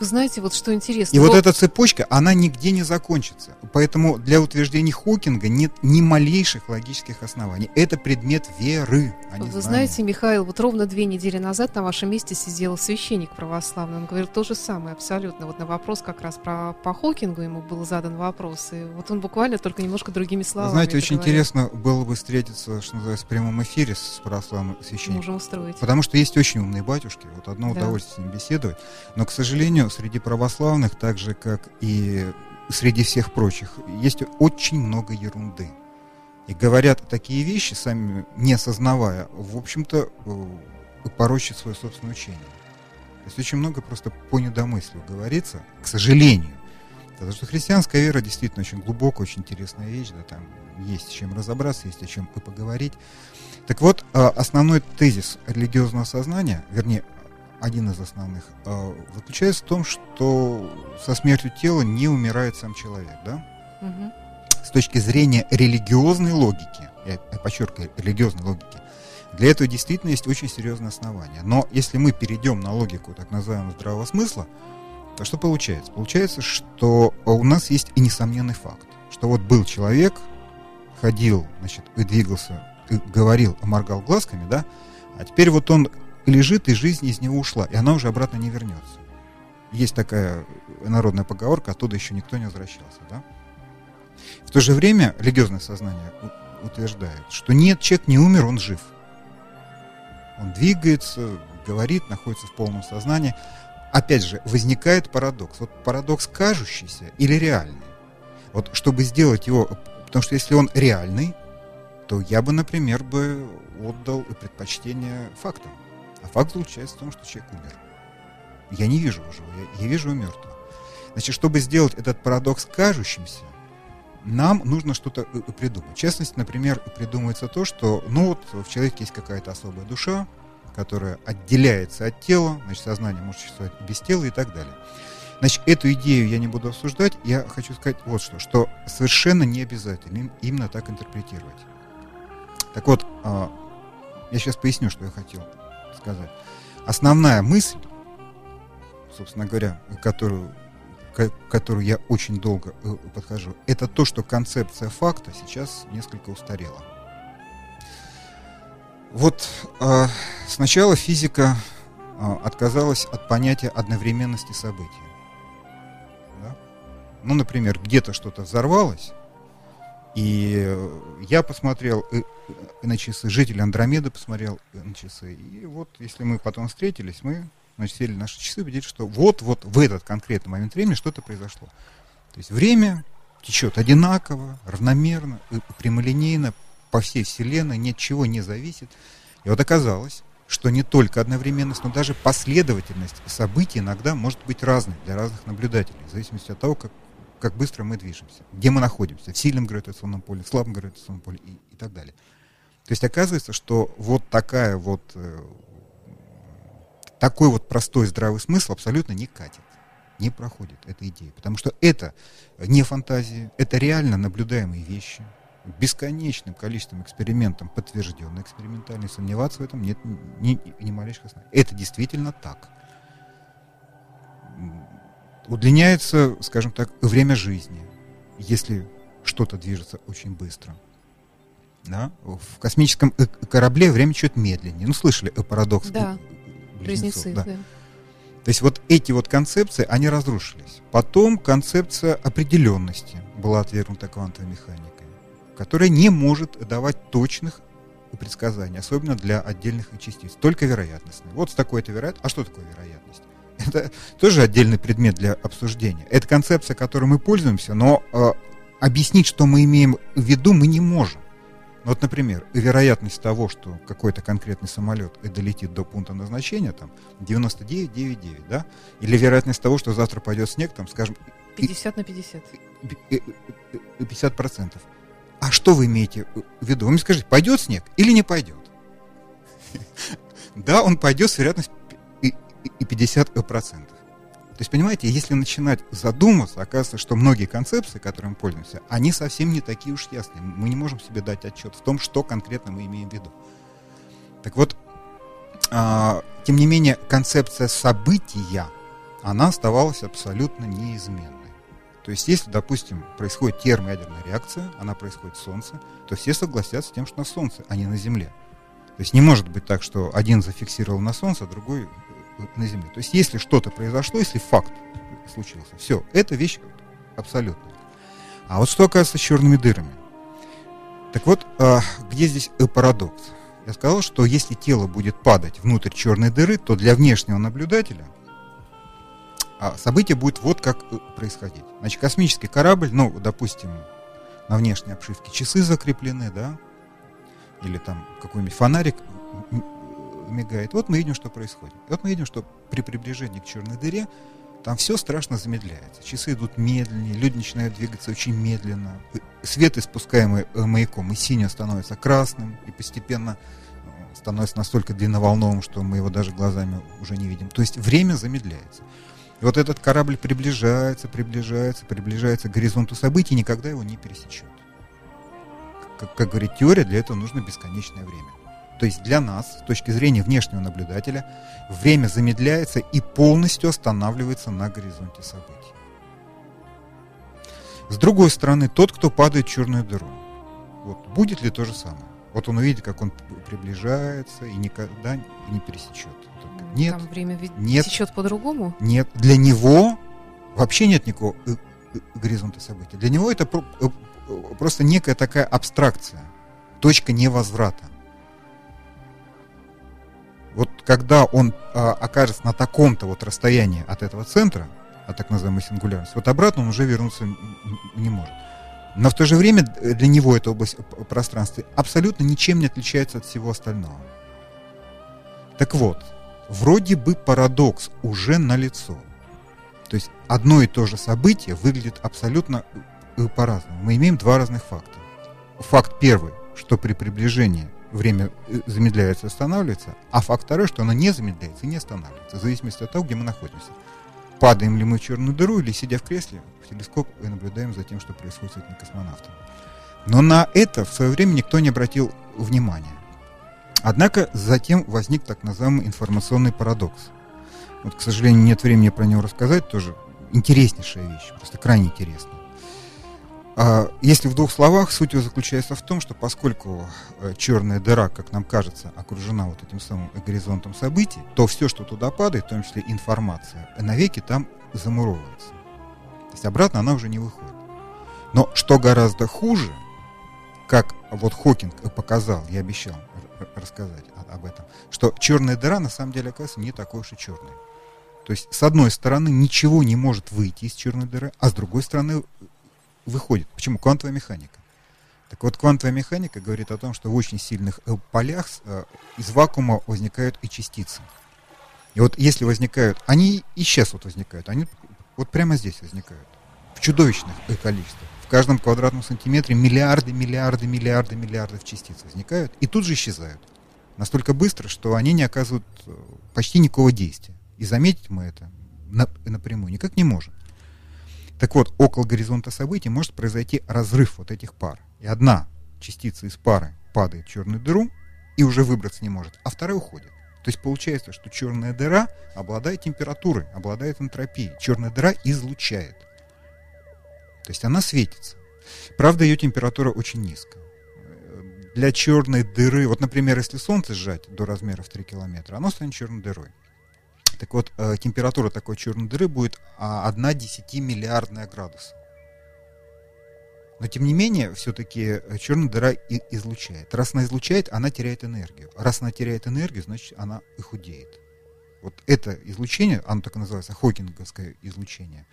[SPEAKER 3] Вы знаете, вот что интересно.
[SPEAKER 4] И вот
[SPEAKER 3] вот-
[SPEAKER 4] эта цепочка, она нигде не закончится. Поэтому для утверждений Хокинга нет ни малейших логических оснований. Это предмет веры, а не
[SPEAKER 3] Вы
[SPEAKER 4] знания.
[SPEAKER 3] знаете, Михаил, вот ровно две недели назад на вашем месте сидел священник православный. Он говорил то же самое абсолютно. Вот на вопрос как раз про по Хокингу ему был задан вопрос. И вот он буквально только немножко другими
[SPEAKER 4] Вы
[SPEAKER 3] словами.
[SPEAKER 4] знаете,
[SPEAKER 3] это
[SPEAKER 4] очень
[SPEAKER 3] говорил.
[SPEAKER 4] интересно было бы встретиться, что называется, в прямом эфире с православным священником.
[SPEAKER 3] Можем устроить.
[SPEAKER 4] Потому что есть очень умные батюшки, вот одно
[SPEAKER 3] Да.
[SPEAKER 4] удовольствие с ним беседовать. Но, к сожалению, среди православных, так же, как и среди всех прочих, есть очень много ерунды. И говорят такие вещи, сами не осознавая, в общем-то, э, порочат свое собственное учение. То есть очень много просто по недомыслию говорится, к сожалению. Потому что христианская вера действительно очень глубокая, очень интересная вещь, да, там есть с чем разобраться, есть о чем и поговорить. Так вот, а, основной тезис религиозного сознания, вернее, один из основных, а, заключается в том, что со смертью тела не умирает сам человек, да?
[SPEAKER 3] Мгм.
[SPEAKER 4] С точки зрения религиозной логики, я, я подчеркиваю, религиозной логики, для этого действительно есть очень серьезные основания. Но если мы перейдем на логику так называемого здравого смысла, то что получается? Получается, что у нас есть и несомненный факт, что вот был человек, ходил, значит, и двигался, и говорил, моргал глазками, да, а теперь вот он лежит, и жизнь из него ушла, и она уже обратно не вернется. Есть такая народная поговорка, оттуда еще никто не возвращался, да. В то же время религиозное сознание утверждает, что нет, человек не умер, он жив. Он двигается, говорит, находится в полном сознании. Опять же, возникает парадокс. Вот парадокс кажущийся или реальный. Вот чтобы сделать его, потому что если он реальный, то я бы, например, бы отдал предпочтение фактам. Факт заключается в том, что человек умер. Я не вижу его живого, я, я вижу его мертвого. Значит, чтобы сделать этот парадокс кажущимся, нам нужно что-то э, э, придумать. В частности, например, придумывается то, что ну вот в человеке есть какая-то особая душа, которая отделяется от тела, значит, сознание может существовать без тела и так далее. Значит, эту идею я не буду обсуждать, я хочу сказать вот что, что совершенно не обязательно им- именно так интерпретировать. Так вот, а, я сейчас поясню, что я хотел сказать. Основная мысль, собственно говоря, которую, ко- которую я очень долго э, подхожу, это то, что концепция факта сейчас несколько устарела. Вот а, сначала физика а, отказалась от понятия одновременности событий. Да? Ну, например, где-то что-то взорвалось, и э, я посмотрел э, э, на часы, житель Андромеды посмотрел на часы. И вот, если мы потом встретились, мы значит, сели на наши часы, убедились, что вот-вот в этот конкретный момент времени что-то произошло. То есть время течет одинаково, равномерно, прямолинейно, по всей Вселенной, ни от чего не зависит. И вот оказалось, что не только одновременность, но даже последовательность событий иногда может быть разной для разных наблюдателей, в зависимости от того, как, как быстро мы движемся, где мы находимся, в сильном гравитационном поле, в слабом гравитационном поле и, и так далее. То есть оказывается, что вот такая вот э, такой вот простой здравый смысл абсолютно не катит, не проходит эта идея, потому что это не фантазии, это реально наблюдаемые вещи, бесконечным количеством экспериментов подтвержденно экспериментально, сомневаться в этом нет ни, ни, ни малейших оснований. Это действительно так. Удлиняется, скажем так, время жизни, если что-то движется очень быстро. Да? В космическом э- корабле время чуть медленнее. Ну, слышали э, парадокс
[SPEAKER 3] Да,
[SPEAKER 4] э,
[SPEAKER 3] Близнецы,
[SPEAKER 4] да.
[SPEAKER 3] да.
[SPEAKER 4] То есть вот эти вот концепции, они разрушились. Потом концепция определенности была отвергнута квантовой механикой, которая не может давать точных предсказаний, особенно для отдельных частиц, только вероятностные. Вот с такой-то вероятностью. А что такое вероятность? Это тоже отдельный предмет для обсуждения. Это концепция, которой мы пользуемся, но э, объяснить, что мы имеем в виду, мы не можем. Ну, Вот, например, вероятность того, что какой-то конкретный самолет долетит до пункта назначения, там, 99,99, да? Или вероятность того, что завтра пойдет снег, там, скажем,
[SPEAKER 3] 50 на 50.
[SPEAKER 4] э, э, э, 50%. А что вы имеете в виду? Вы мне скажите, пойдет снег или не пойдет? Да, он пойдет с вероятностью и- и- и 50%. То есть, понимаете, если начинать задумываться, оказывается, что многие концепции, которыми мы пользуемся, они совсем не такие уж ясные. Мы не можем себе дать отчет в том, что конкретно мы имеем в виду. Так вот, а, тем не менее, концепция события, она оставалась абсолютно неизменной. То есть, если, допустим, происходит термоядерная реакция, она происходит в Солнце, то все согласятся с тем, что на Солнце, а не на Земле. То есть не может быть так, что один зафиксировал на Солнце, а другой э, на Земле. То есть если что-то произошло, если факт случился, все, это вещь абсолютная. А вот что оказывается с черными дырами? Так вот, а, где здесь э, парадокс? Я сказал, что если тело будет падать внутрь черной дыры, то для внешнего наблюдателя а, событие будет вот как э, происходить. Значит, космический корабль, ну, допустим, на внешней обшивке часы закреплены, да, или там какой-нибудь фонарик мигает. Вот мы видим, что происходит. И вот мы видим, что при приближении к черной дыре там все страшно замедляется. Часы идут медленнее, люди начинают двигаться очень медленно. Свет, испускаемый э, маяком из синего, становится красным и постепенно э, становится настолько длинноволновым, что мы его даже глазами уже не видим. То есть время замедляется. И вот этот корабль приближается, приближается, приближается к горизонту событий, и никогда его не пересечет. Как, как говорит теория, для этого нужно бесконечное время. То есть для нас, с точки зрения внешнего наблюдателя, время замедляется и полностью останавливается на горизонте событий. С другой стороны, тот, кто падает в черную дыру, вот, будет ли то же самое? Вот он увидит, как он приближается и никогда не пересечет. Нет,
[SPEAKER 3] Там время ведь
[SPEAKER 4] нет.
[SPEAKER 3] течет по-другому.
[SPEAKER 4] нет, для него вообще нет никакого э, э, горизонта событий. Для него это э, просто некая такая абстракция, точка невозврата. Вот когда он а, окажется на таком-то вот расстоянии от этого центра, от так называемой сингулярности, вот обратно он уже вернуться не может. Но в то же время для него эта область п- пространства абсолютно ничем не отличается от всего остального. Так вот, вроде бы парадокс уже налицо. То есть одно и то же событие выглядит абсолютно э, по-разному. Мы имеем два разных факта. Факт первый, что при приближении время э, замедляется останавливается, а факт второй, что оно не замедляется и не останавливается, в зависимости от того, где мы находимся. Падаем ли мы в черную дыру или, сидя в кресле, в телескоп и наблюдаем за тем, что происходит с этими космонавтами. Но на это в свое время никто не обратил внимания. Однако затем возник так называемый информационный парадокс. Вот, к сожалению, нет времени про него рассказать, тоже интереснейшая вещь, просто крайне интересная. А, Если в двух словах, суть его заключается в том, что поскольку э, черная дыра, как нам кажется, окружена вот этим самым горизонтом событий, то все, что туда падает, в том числе информация, навеки там замуровывается. То есть обратно она уже не выходит. Но что гораздо хуже, как вот Хокинг показал, я обещал рассказать об этом, что черная дыра на самом деле оказывается не такой уж и черной. То есть, с одной стороны, ничего не может выйти из черной дыры, а с другой стороны, выходит. Почему? Квантовая механика. Так вот, квантовая механика говорит о том, что в очень сильных э, полях э, из вакуума возникают и частицы. И вот если возникают, они и сейчас вот возникают, они вот прямо здесь возникают, в чудовищных э, количествах. В каждом квадратном сантиметре миллиарды, миллиарды, миллиарды, миллиардов частиц возникают и тут же исчезают. Настолько быстро, что они не оказывают почти никакого действия. И заметить мы это на- напрямую никак не можем. Так вот, около горизонта событий может произойти разрыв вот этих пар. И одна частица из пары падает в черную дыру и уже выбраться не может, а вторая уходит. То есть получается, что черная дыра обладает температурой, обладает энтропией. Черная дыра излучает. То есть она светится. Правда, ее температура очень низкая. Для черной дыры, вот, например, если Солнце сжать до размеров 3 километра, оно станет черной дырой. Так вот, э, температура такой черной дыры будет а, 1 десятимиллиардная градуса. Но тем не менее, все-таки черная дыра и излучает. Раз она излучает, она теряет энергию. Раз она теряет энергию, значит она и худеет. Вот это излучение, оно так и называется, хокинговское излучение,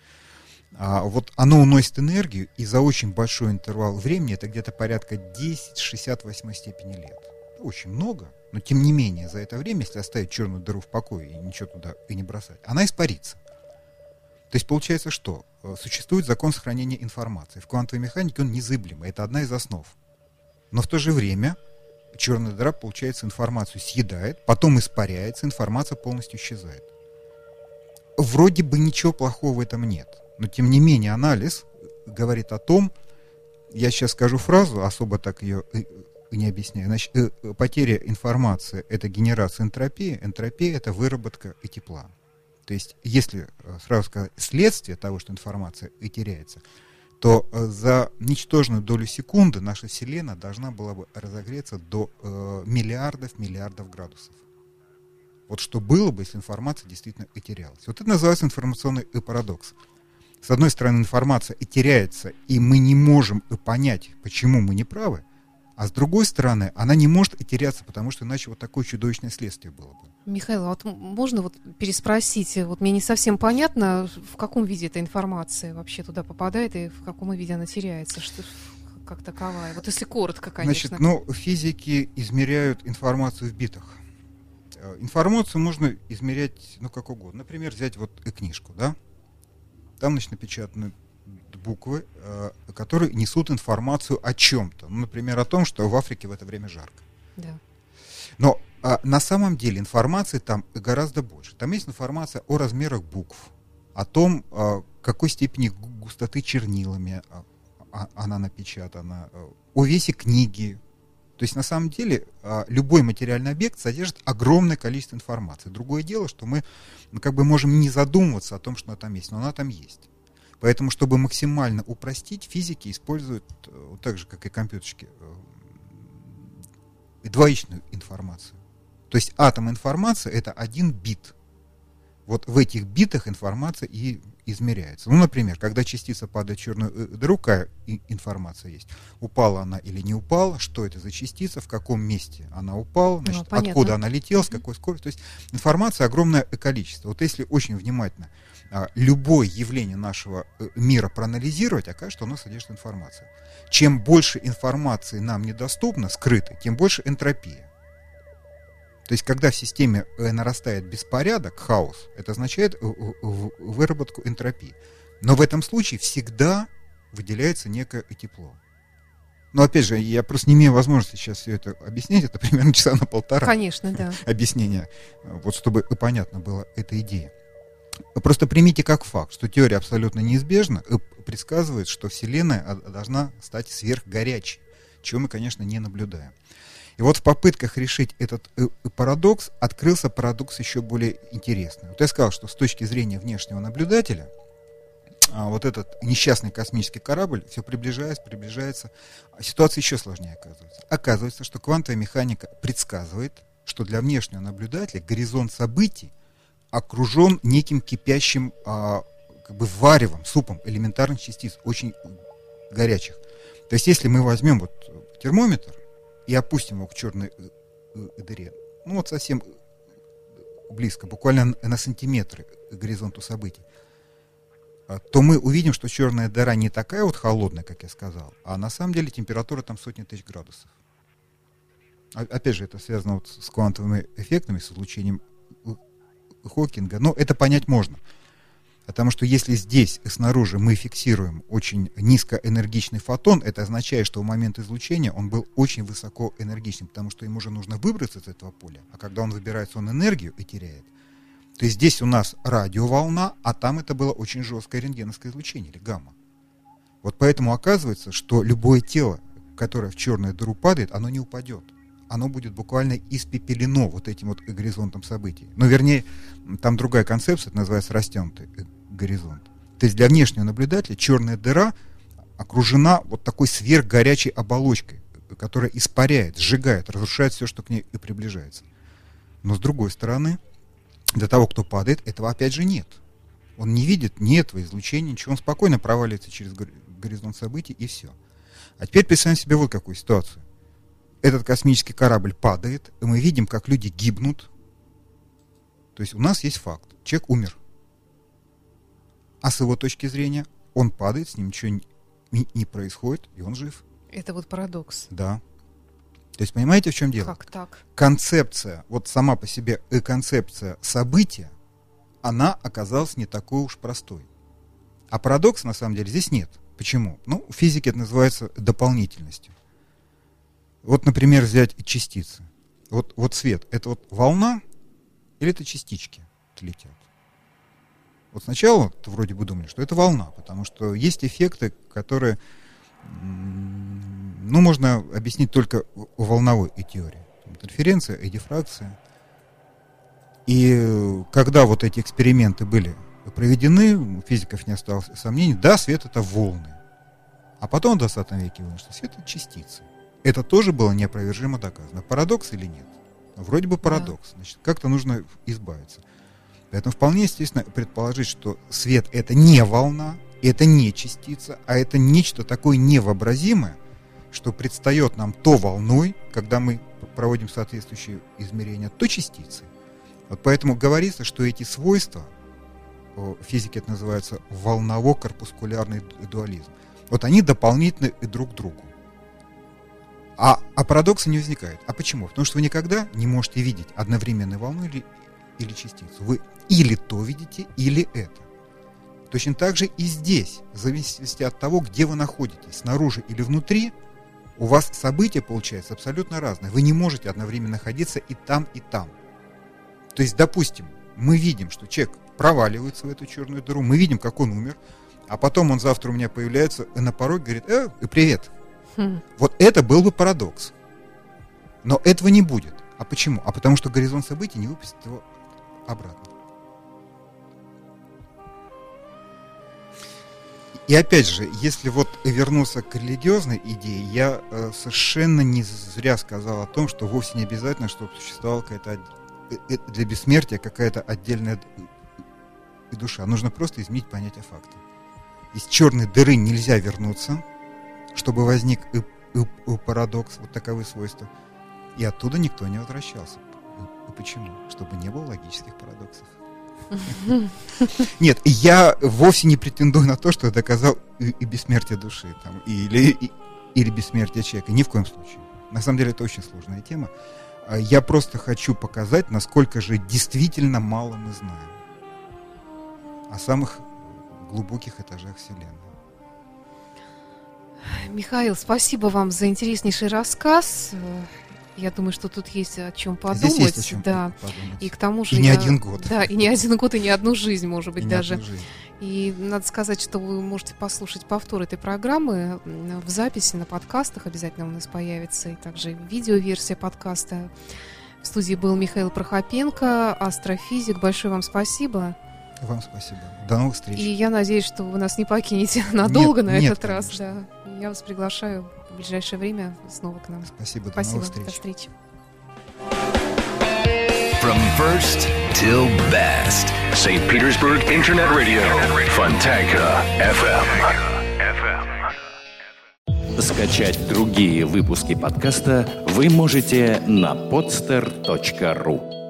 [SPEAKER 4] а, вот оно уносит энергию, и за очень большой интервал времени, это где-то порядка 10-68 степени лет. Очень много, но тем не менее, за это время, если оставить черную дыру в покое и ничего туда и не бросать, она испарится. То есть получается что? Э, Существует закон сохранения информации. В квантовой механике он незыблемый, это одна из основ. Но в то же время черная дыра, получается, информацию съедает, потом испаряется, информация полностью исчезает. Вроде бы ничего плохого в этом нет. Но тем не менее анализ говорит о том, я сейчас скажу фразу, особо так ее не объясняю. Значит, э, э, потеря информации – это генерация энтропии, энтропия – это выработка и тепла. То есть, если э, сразу сказать следствие того, что информация и теряется, то э, за ничтожную долю секунды наша Вселенная должна была бы разогреться до э, миллиардов, миллиардов градусов. Вот что было бы, если информация действительно и терялась. Вот это называется информационный парадокс. С одной стороны, информация и теряется, и мы не можем понять, почему мы не правы, а с другой стороны, она не может и теряться, потому что иначе вот такое чудовищное следствие было бы.
[SPEAKER 3] Михаил, а вот можно вот переспросить? Вот мне не совсем понятно, в каком виде эта информация вообще туда попадает и в каком виде она теряется, что как таковая. Вот если коротко, конечно.
[SPEAKER 4] Значит, ну, физики измеряют информацию в битах. Э, Информацию можно измерять, ну, как угодно. Например, взять вот и книжку, да? Там, значит, напечатаны буквы, э, которые несут информацию о чем-то. Ну, например, о том, что в Африке в это время жарко.
[SPEAKER 3] Да.
[SPEAKER 4] Но а, на самом деле информации там гораздо больше. Там есть информация о размерах букв, о том, а, какой степени гу- густоты чернилами а, а, она напечатана, а, о весе книги. То есть на самом деле а, любой материальный объект содержит огромное количество информации. Другое дело, что мы ну, как бы можем не задумываться о том, что она там есть, но она там есть. Поэтому, чтобы максимально упростить, физики используют, э, так же, как и компьютерщики, э, двоичную информацию. То есть атом информации это один бит. Вот в этих битах информация и измеряется. Ну, например, когда частица падает в черную э, дыру, какая и- информация есть? Упала она или не упала? Что это за частица? В каком месте она упала? Значит,
[SPEAKER 3] Ну, понятно.
[SPEAKER 4] откуда она летела? С какой скоростью? То есть информации огромное количество. Вот если очень внимательно любое явление нашего э, мира проанализировать, окажется, что оно содержит информацию. Чем больше информации нам недоступно, скрытой, тем больше энтропия. То есть, когда в системе э, нарастает беспорядок, хаос, это означает э, выработку энтропии. Но в этом случае всегда выделяется некое тепло. Но опять же, я просто не имею возможности сейчас все это объяснить, это примерно часа на полтора
[SPEAKER 3] Конечно, да.
[SPEAKER 4] объяснение, вот чтобы понятно было эта идея. Просто примите как факт, что теория абсолютно неизбежна, предсказывает, что Вселенная а, должна стать сверхгорячей, чего мы, конечно, не наблюдаем. И вот в попытках решить этот э, э, парадокс открылся парадокс еще более интересный. Вот я сказал, что с точки зрения внешнего наблюдателя, а, вот этот несчастный космический корабль все приближается, приближается, а ситуация еще сложнее оказывается. Оказывается, что квантовая механика предсказывает, что для внешнего наблюдателя горизонт событий окружен неким кипящим а, как бы варевом, супом элементарных частиц, очень горячих. То есть, если мы возьмем вот термометр и опустим его к черной э, э, дыре, ну вот совсем близко, буквально на- сантиметры к горизонту событий, а, то мы увидим, что черная дыра не такая вот холодная, как я сказал, а на самом деле температура там сотни тысяч градусов. А- Опять же, это связано вот с квантовыми эффектами, с излучением э, Хокинга. Но это понять можно. Потому что если здесь и снаружи мы фиксируем очень низкоэнергичный фотон, это означает, что в момент излучения он был очень высокоэнергичным, потому что ему уже нужно выбраться из этого поля. А когда он выбирается, он энергию и теряет. То есть здесь у нас радиоволна, а там это было очень жесткое рентгеновское излучение или гамма. Вот поэтому оказывается, что любое тело, которое в черную дыру падает, оно не упадет. Оно будет буквально испепелено вот этим вот горизонтом событий. Но вернее, там другая концепция, это называется растянутый э, горизонт. То есть для внешнего наблюдателя черная дыра окружена вот такой сверхгорячей оболочкой, которая испаряет, сжигает, разрушает все, что к ней и приближается. Но с другой стороны, для того, кто падает, этого опять же нет. Он не видит ни этого излучения, ничего. Он спокойно проваливается через гор- горизонт событий и все. А теперь представим себе вот какую ситуацию. Этот космический корабль падает, и мы видим, как люди гибнут. То есть у нас есть факт. Человек умер. А с его точки зрения, он падает, с ним ничего не- не, происходит, и он жив.
[SPEAKER 3] Это вот парадокс.
[SPEAKER 4] Да. То есть понимаете, в чем дело?
[SPEAKER 3] Как так?
[SPEAKER 4] концепция, вот сама по себе э, концепция события, она оказалась не такой уж простой. А парадокс на самом деле здесь нет. Почему? Ну, в физике это называется дополнительностью. Вот, например, взять частицы. Вот, вот свет, это вот волна или это частички летят? Вот сначала -то вроде бы думали, что это волна, потому что есть эффекты, которые ну, можно объяснить только в волновой теории. Интерференция и дифракция. И когда вот эти эксперименты были проведены, у физиков не осталось сомнений, да, свет это волны. А потом в 20 веке выяснилось, что свет это частицы. Это тоже было неопровержимо доказано. Парадокс или нет? Вроде бы парадокс. Значит, как-то нужно избавиться. Поэтому вполне естественно предположить, что свет это не волна, это не частица, а это нечто такое невообразимое, что предстает нам то волной, когда мы проводим соответствующие измерения, то частицей. Вот поэтому говорится, что эти свойства, в физике это называется волново-корпускулярный ду- дуализм, вот они дополнительны друг к другу. А, а парадокса не возникает. А почему? Потому что вы никогда не можете видеть одновременно волну или, или частицу. Вы или то видите, или это. Точно так же и здесь, в зависимости от того, где вы находитесь, снаружи или внутри, у вас события получаются абсолютно разные. Вы не можете одновременно находиться и там, и там. То есть, допустим, мы видим, что человек проваливается в эту черную дыру, мы видим, как он умер, а потом он завтра у меня появляется и на пороге говорит, э, привет. Вот это был бы парадокс. Но этого не будет. А почему? А потому что горизонт событий не выпустит его обратно. И опять же, если вот вернуться к религиозной идее, я э, совершенно не зря сказал о том, что вовсе не обязательно, чтобы существовала какая-то э, э, для бессмертия какая-то отдельная душа. Нужно просто изменить понятие факта. Из черной дыры нельзя вернуться, чтобы возник и, и- и парадокс, вот таковы свойства. И оттуда никто не возвращался. И- почему? Чтобы не было логических парадоксов. Нет, я вовсе не претендую на то, что я доказал и, и бессмертие души, там, или, и- или бессмертие человека. Ни в коем случае. На самом деле это очень сложная тема. А Я просто хочу показать, насколько же действительно мало мы знаем о самых глубоких этажах Вселенной.
[SPEAKER 3] Михаил, спасибо вам за интереснейший рассказ. Я думаю, что тут есть о чем подумать.
[SPEAKER 4] Здесь есть о чем
[SPEAKER 3] да.
[SPEAKER 4] подумать.
[SPEAKER 3] И к тому же
[SPEAKER 4] И не
[SPEAKER 3] я-
[SPEAKER 4] один год.
[SPEAKER 3] Да, и не один год, и не одну жизнь, может быть,
[SPEAKER 4] И
[SPEAKER 3] даже. И надо сказать, что вы можете послушать повтор этой программы в записи на подкастах. Обязательно у нас появится. И также видеоверсия подкаста. В студии был Михаил Прохопенко, астрофизик. Большое вам спасибо.
[SPEAKER 4] Вам спасибо. До новых встреч.
[SPEAKER 3] И я надеюсь, что вы нас не покинете надолго на
[SPEAKER 4] нет,
[SPEAKER 3] этот раз. Да. Я вас приглашаю в ближайшее время снова к нам.
[SPEAKER 4] Спасибо, до
[SPEAKER 3] Спасибо.
[SPEAKER 4] новых
[SPEAKER 3] До
[SPEAKER 4] встреч.
[SPEAKER 3] встречи.
[SPEAKER 2] From first till best.
[SPEAKER 1] St. Petersburg Internet Radio.
[SPEAKER 2] Fontanka FM.
[SPEAKER 1] Скачать другие выпуски подкаста вы можете на podster.ru.